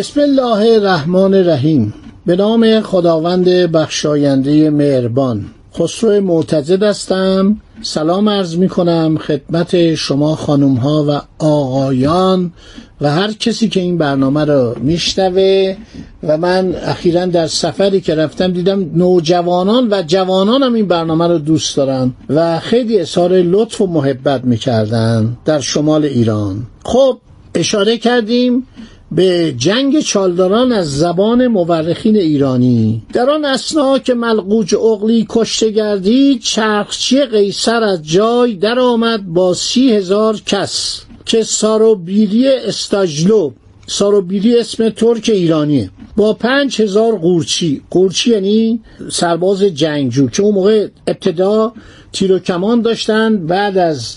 بسم الله الرحمن الرحیم. به نام خداوند بخشاینده مهربان. خسرو معتزد هستم. سلام عرض می کنم خدمت شما خانم ها و آقایان و هر کسی که این برنامه رو میشنوه و من اخیرا در سفری که رفتم دیدم نوجوانان و جوانان هم این برنامه رو دوست دارن و خیلی اظهار لطف و محبت می‌کردن در شمال ایران. خب اشاره کردیم به جنگ چالداران از زبان مورخین ایرانی. در آن اسنا که ملقوج اغلی کشته گردید چرخچی قیصر از جای درآمد با سی هزار کس که ساروبیری استاجلو ساروبیری اسم ترک ایرانیه با پنج هزار قورچی. قورچی یعنی سرباز جنگجو که اون موقع ابتدا تیر و کمان داشتن بعد از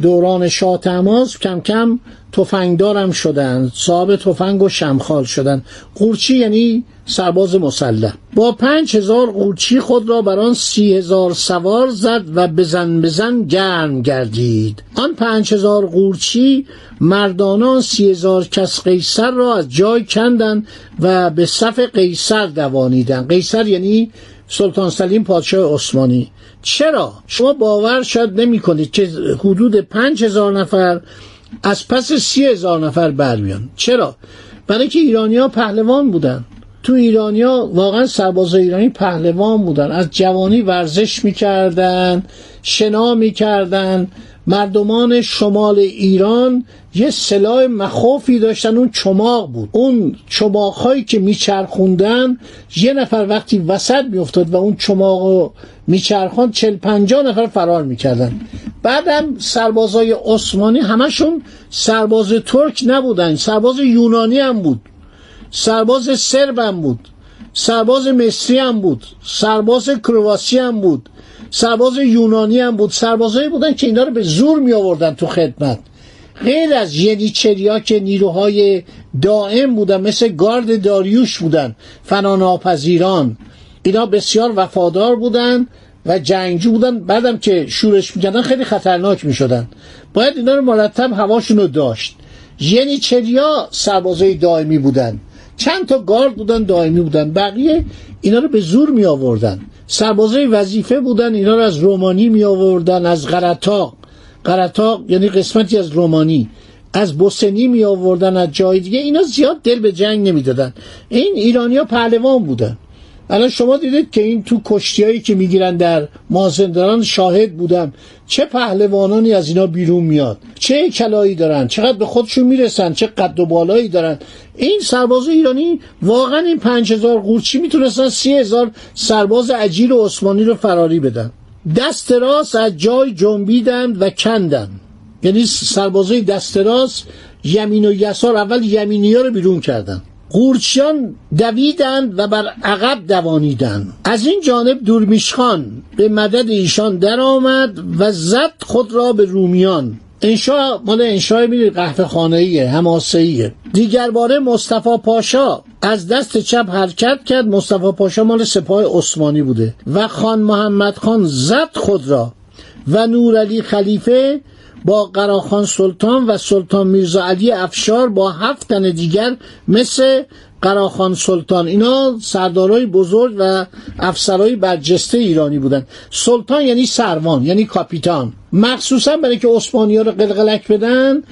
دوران شاه تماس کم کم تفنگدارم شدن صاحب تفنگ و شمخال شدن قورچی یعنی سرباز مسلح. با پنج هزار قورچی خود را بر آن سی هزار سوار زد و بزن بزن گرم گردید. آن پنج هزار قورچی مردانان سی هزار کس قیصر را از جای کندند و به صف قیصر دوانیدند. قیصر یعنی سلطان سلیم پادشاه عثمانی. چرا؟ شما باور شاید نمی کنید که حدود پنج هزار نفر از پس سی هزار نفر برمیان. چرا؟ برای که ایرانیا پهلوان بودن. تو ایرانیا واقعا سرباز ایرانی پهلوان بودن. از جوانی ورزش می‌کردن شنا می‌کردن. مردمان شمال ایران یه سلاح مخوفی داشتن اون چماق بود. اون چماق هایی که میچرخوندن یه نفر وقتی وسط میافتاد و اون چماق رو میچرخان چل پنجا نفر فرار می‌کردن. بعدم سربازای عثمانی همشون سرباز ترک نبودن سرباز یونانی هم بود. سرباز سرب هم بود. سرباز مصری هم بود. سرباز کرواسی هم بود. سرباز یونانی هم بود سربازایی بودن که اینا رو به زور می آوردن تو خدمت. غیر از ینیچریا که نیروهای دائم بودن مثل گارد داریوش بودن فناناپذیران اینا بسیار وفادار بودن و جنگجو بودن. بعدم که شورش می‌کردن خیلی خطرناک می‌شدن. باید اینا رو مرتب هواشون رو داشت. ینیچریا سربازای دائمی بودن. چند تا گارد بودن دائمی بودن. بقیه اینا رو به زور می آوردن سربازای وظیفه بودن اینا رو از رومانی می آوردن از غرطاق غرطاق یعنی قسمتی از رومانی. از بوسنی می آوردن از جای دیگه. اینا زیاد دل به جنگ نمی‌دادن این ایرانیا پهلوان بودن. الان شما دیدید که این تو کشتیایی که می‌گیرن در مازندران شاهد بودم چه پهلوانانی از اینا بیرون میاد؟ چه کلایی دارن؟ چقدر به خودشون می‌رسن؟ چه قد و بالایی دارن؟ این سرباز ایرانی واقعا این پنج هزار قورچی می‌تونستن سی هزار سرباز عجیر و عثمانی رو فراری بدن. دست راست از جای جنبیدند و کندند. یعنی سربازای دست راست یمین و یسار اول یمینی ها رو بیرون کردن. قورچیان دویدند و بر عقب دوانیدند. از این جانب دورمیشخان به مدد ایشان درآمد و زد خود را به رومیان. انشا مال انشای می‌دونی قهوه خانهیه هماسهیه دیگر باره مصطفی پاشا از دست چپ حرکت کرد. مصطفی پاشا مال سپاه عثمانی بوده. و خان محمد خان زد خود را و نور علی خلیفه با قراخان سلطان و سلطان میرزا علی افشار با هفت تن دیگر مثل قراخان سلطان. اینا سردارای بزرگ و افسرای برجسته ایرانی بودن سلطان یعنی سروان یعنی کاپیتان. مخصوصا برای که عثمانی ها رو قلقلک بدن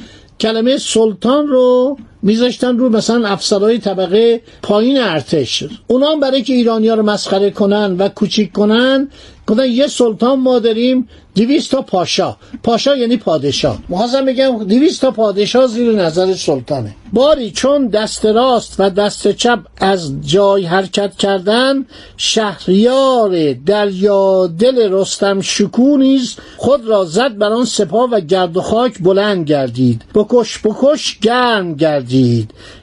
کلمه سلطان رو میذاشتن رو مثلا افسرهای طبقه پایین ارتش. اونا هم برای که ایرانی ها رو مسخره کنن و کوچیک کنن گفتن یه سلطان ما داریم دویست تا پاشا. پاشا یعنی پادشاه. محاضر میگم دویست تا پادشاه زیر نظر سلطانه. باری چون دست راست و دست چپ از جای حرکت کردن شهریار دریا دل رستم شکو نیز خود را زد بر آن سپاه و گرد و خاک بلند گردید. بکش بکش گرم گردید.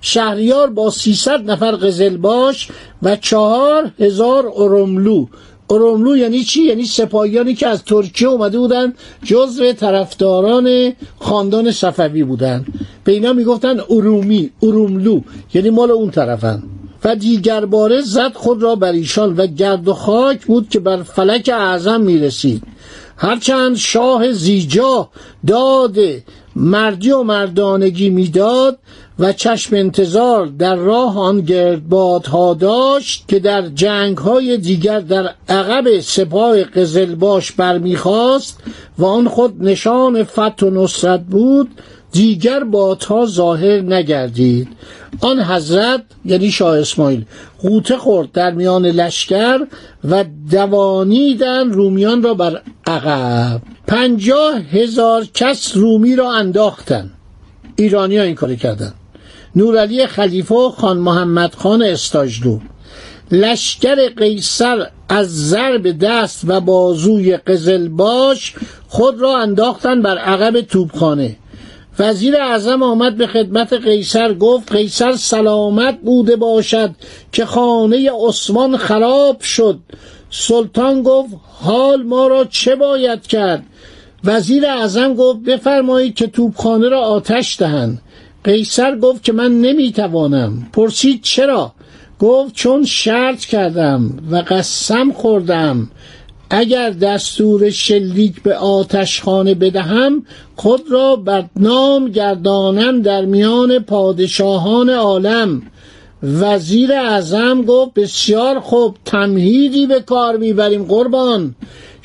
شهریار با سیصد نفر قزلباش و چهار هزار ارملو اروملو یعنی چی؟ یعنی سپاهیانی که از ترکیه اومده بودن جزو طرفداران خاندان صفوی بودن. به اینا می‌گفتن ارومی اروملو یعنی مال اون طرفن. و دیگر باره زد خود را بر ایشان و گرد و خاک بود که بر فلک اعظم می‌رسید. هرچند شاه زیجا داد مردی و مردانگی می‌داد و چشم انتظار در راه آن گردبادها داشت که در جنگ های دیگر در عقب سپاه قزلباش برمیخواست و آن خود نشان فتح و نصرت بود دیگر بادها ظاهر نگردید. آن حضرت یعنی شاه اسماعیل قوطه خورد در میان لشکر و دوانیدن رومیان را بر عقب. پنجاه هزار کس رومی را انداختن. ایرانی ها این کاری کردن. نورعلی خلیفه و خان محمد خان استاجلو. لشکر قیصر از ضرب دست و بازوی قزلباش خود را انداختن بر عقب توبخانه وزیر اعظم آمد به خدمت قیصر گفت قیصر سلامت بوده باشد که خانه عثمان خراب شد. سلطان گفت حال ما را چه باید کرد؟ وزیر اعظم گفت بفرمایید که توبخانه را آتش دهند. قیصر گفت که من نمی‌توانم. پرسید چرا؟ گفت چون شرط کردم و قسم خوردم. اگر دستور شلیک به آتشخانه بدهم خود را بدنام گردانم در میان پادشاهان عالم. وزیر اعظم گفت بسیار خوب تمهیدی به کار می‌بریم قربان.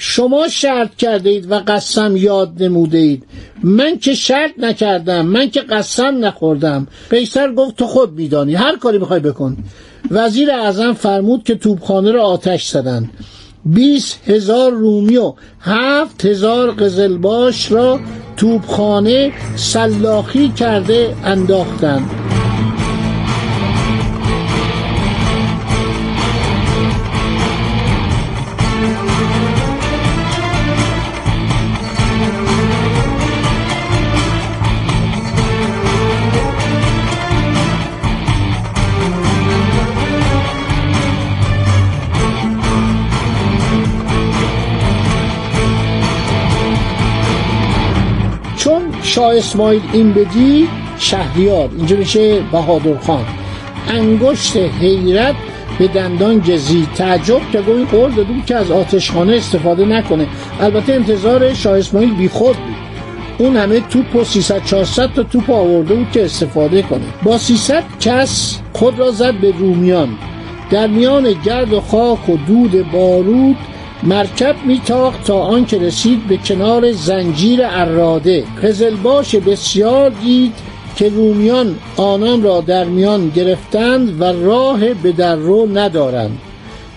شما شرط کرده اید و قسم یاد نموده اید من که شرط نکردم من که قسم نخوردم. قیصر گفت تو خود میدانی هر کاری می‌خوای بکن. وزیر اعظم فرمود که توبخانه را آتش زدند. بیست هزار رومی و هفت هزار قزلباش را توبخانه سلاخی کرده انداختند. شاه اسماعیل این بدی شهریار. اینجا میشه بهادر خان. انگشت حیرت به دندان گزید تعجب که گوی این قول داده بود که از آتشخانه استفاده نکنه. البته انتظار شاه اسماعیل بیخود بود. اون همه توپ و 300 400 تا توپ آورده بود که استفاده کنه. با 300 کس خود را زد به رومیان. در میان گرد و خاک و دود بارود مرکب میتاخت تا آنکه رسید به کنار زنجیر اراده قزلباش بسیار دید که رومیان آنان را در میان گرفتند و راه به در رو ندارند.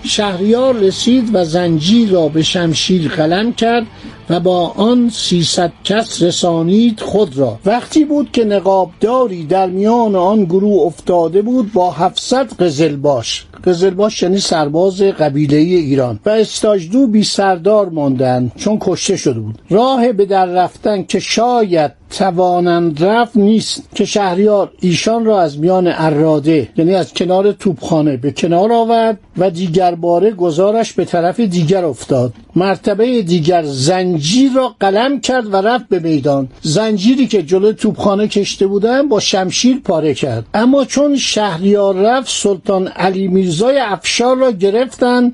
شهریار رسید و زنجیر را به شمشیر قلم کرد و با آن سیصد کس رسانید خود را. وقتی بود که نقابداری در میان آن گروه افتاده بود با هفتصد قزلباش قزلباش یعنی سرباز قبیله ایران و استاجدو بی سردار ماندند چون کشته شده بود. راه به در رفتن که شاید توانند رفت نیست که شهریار ایشان را از میان اراده یعنی از کنار توپخانه به کنار آورد و دیگر باره گزارش به طرف دیگر افتاد. مرتبه دیگر زنجیر را قلم کرد و رفت به میدان. زنجیری که جلو توپخانه کشته بودن با شمشیر پاره کرد. اما چون شهریار رفت سلطان علی میرزای افشار را گرفتن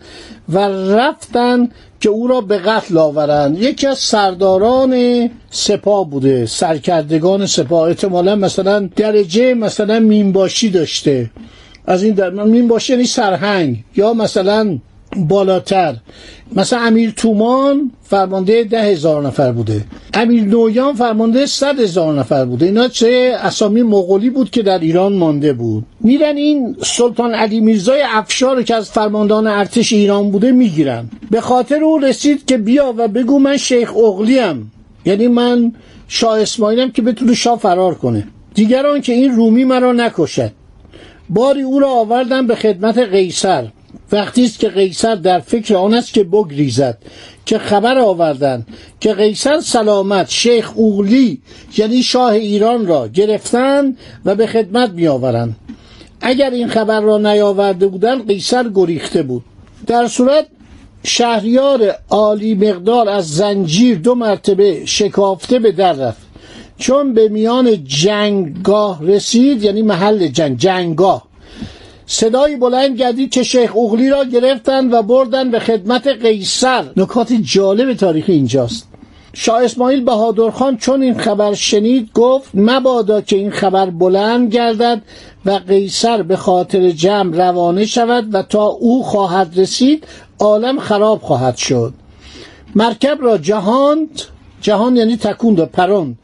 و رفتن که او را به قتل آورند. یکی از سرداران سپاه بوده سرکردگان سپاه. احتمالا مثلا درجه مثلا مینباشی داشته. از این در مینباشی یعنی سرهنگ یا مثلا بالاتر. مثلا امیر تومان فرمانده ده هزار نفر بوده. امیر نویان فرمانده صد هزار نفر بوده. اینا چه اسامی مغولی بود که در ایران مانده بود. میرن این سلطان علی میرزای افشار که از فرماندهان ارتش ایران بوده می‌گیرن. به خاطر او رسید که بیا و بگو من شیخ اغلیم یعنی من شاه اسماعیلم که بتونه شاه فرار کنه. دیگران که این رومی مرا نکشد. باری او را آوردن به خدمت قیصر. وقتی است که قیصر در فکر آن است که بگریزد که خبر آوردن که قیصر سلامت شیخ اوغلی یعنی شاه ایران را گرفتن و به خدمت می آورند اگر این خبر را نیاورده بودند قیصر گریخته بود. در صورت شهریار عالی مقدار از زنجیر دو مرتبه شکافته به در رفت. چون به میان جنگگاه رسید یعنی محل جنگ جنگگاه. صدایی بلند گردید که شیخ اغلی را گرفتند و بردن به خدمت قیصر. نکات جالب تاریخی اینجاست. شاه اسماعیل بهادرخان چون این خبر شنید گفت مبادا که این خبر بلند گردد و قیصر به خاطر جمع روانه شود و تا او خواهد رسید عالم خراب خواهد شد. مرکب را جهاند. جهان یعنی تکوند و پرون.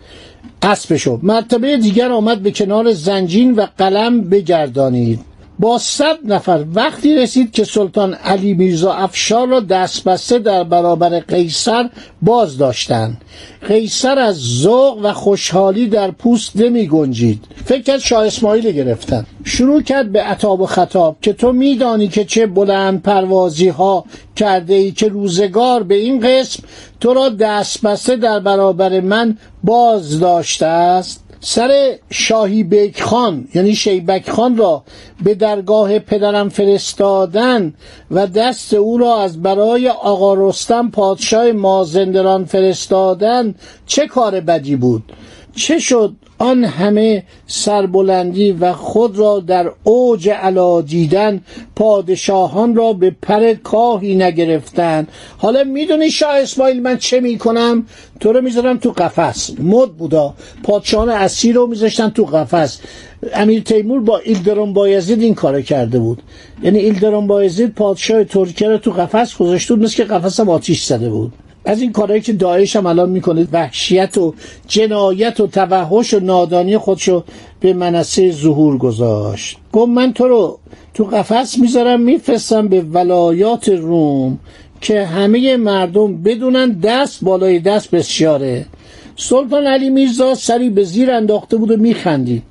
اسب شد مرتبه دیگر آمد به کنار زنجین و قلم بگردانید. با صد نفر وقتی رسید که سلطان علی میرزا افشار را دست بسته در برابر قیصر باز داشتند. قیصر از ذوق و خوشحالی در پوست نمی گنجید. فکر کرد شاه اسماعیل گرفتن. شروع کرد به عطاب و خطاب که تو میدانی که چه بلند پروازی ها کرده ای که روزگار به این قسم تو را دست بسته در برابر من باز داشته است؟ سر شاهی بیک خان یعنی شیبک خان را به درگاه پدرم فرستادن و دست او را از برای آقا رستم پادشاه مازندران فرستادن چه کار بدی بود؟ چه شد؟ آن همه سربلندی و خود را در اوج علا دیدن پادشاهان را به پر کاهی نگرفتن حالا می‌دونی شاه اسماعیل من چه می‌کنم؟ تو رو می‌ذارم تو قفس. مد بودا. پادشاهان اسیر رو میذاشتن تو قفس. امیر تیمور با ایلدرون بایزید این کار کرده بود. یعنی ایلدرون بایزید پادشاه ترکیه رو تو قفس گذاشته بود مثل که قفس هم آتیش زده بود. از این کارهایی که داعش هم الان می‌کنه وحشیت و جنایت و توحش و نادانی خودشو به منصه ظهور گذاشت. گفت من تو رو تو قفس می‌ذارم میفرستم به ولایات روم که همه مردم بدونن دست بالای دست بسیاره. سلطان علی میرزا سری به زیر انداخته بود و میخندید.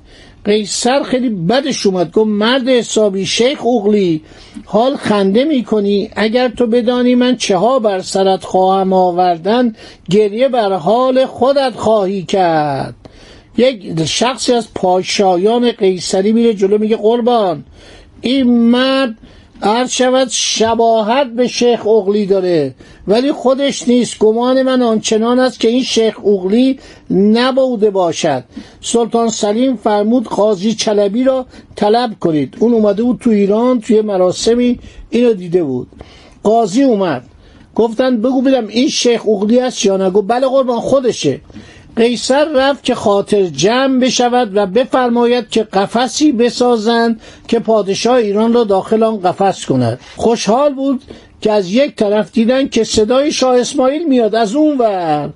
قیصر خیلی بدش اومد. گفت مرد حسابی شیخ اغلی حال خنده می‌کنی؟ اگر تو بدانی من چه ها بر سرت خواهم آوردن گریه بر حال خودت خواهی کرد. یک شخصی از پاشایان قیصری میره جلو میگه قربان این مرد عرض شود شباهت به شیخ اغلی داره. ولی خودش نیست. گمان من آنچنان است که این شیخ اغلی نبوده باشد. سلطان سلیم فرمود قاضی چلبی را طلب کنید. اون اومده بود تو ایران توی مراسمی اینو دیده بود. قاضی اومد. گفتن بگو ببینم این شیخ اغلی است یا نه؟ بله قربان خودشه. قیصر رفت که خاطر جمع بشود و بفرماید که قفسی بسازند که پادشاه ایران را داخل آن قفس کند. خوشحال بود که از یک طرف دیدن که صدای شاه اسماعیل میاد از اون ور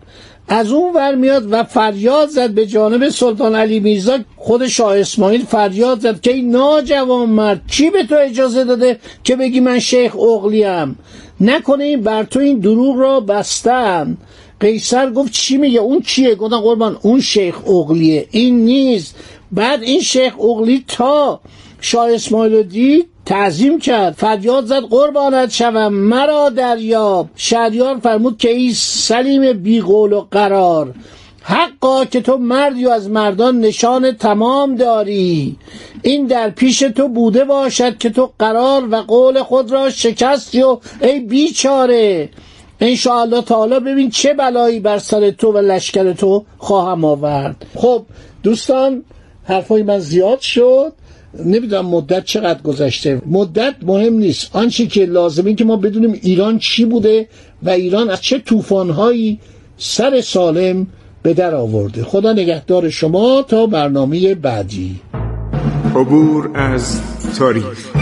از اون ور میاد و فریاد زد به جانب سلطان علی میرزا. خود شاه اسماعیل فریاد زد که این ناجوان مرد کی به تو اجازه داده که بگی من شیخ اغلیم؟ نکنه این بر تو این دروغ را بستن. قیصر گفت چی میگه؟ اون چیه؟ گفتن قربان اون شیخ اغلیه. این نیست. بعد این شیخ اغلی تا شاه اسماعیل دید تعظیم کرد. فریاد زد قربانت شوم مرا دریاب. شهریار فرمود که ای سلیم بی قول و قرار. حقا که تو مردی و از مردان نشان تمام داری. این در پیش تو بوده باشد که تو قرار و قول خود را شکستی و ای بیچاره. الله تعالی ببین چه بلایی بر سر تو و لشکر تو خواهم آورد. خب دوستان حرفای من زیاد شد. نمی‌دونم مدت چقدر گذشته. مدت مهم نیست. آنچه که لازمه که ما بدونیم ایران چی بوده و ایران از چه طوفانهایی سر سالم به در آورده. خدا نگهدار شما تا برنامه بعدی. عبور از تاریخ.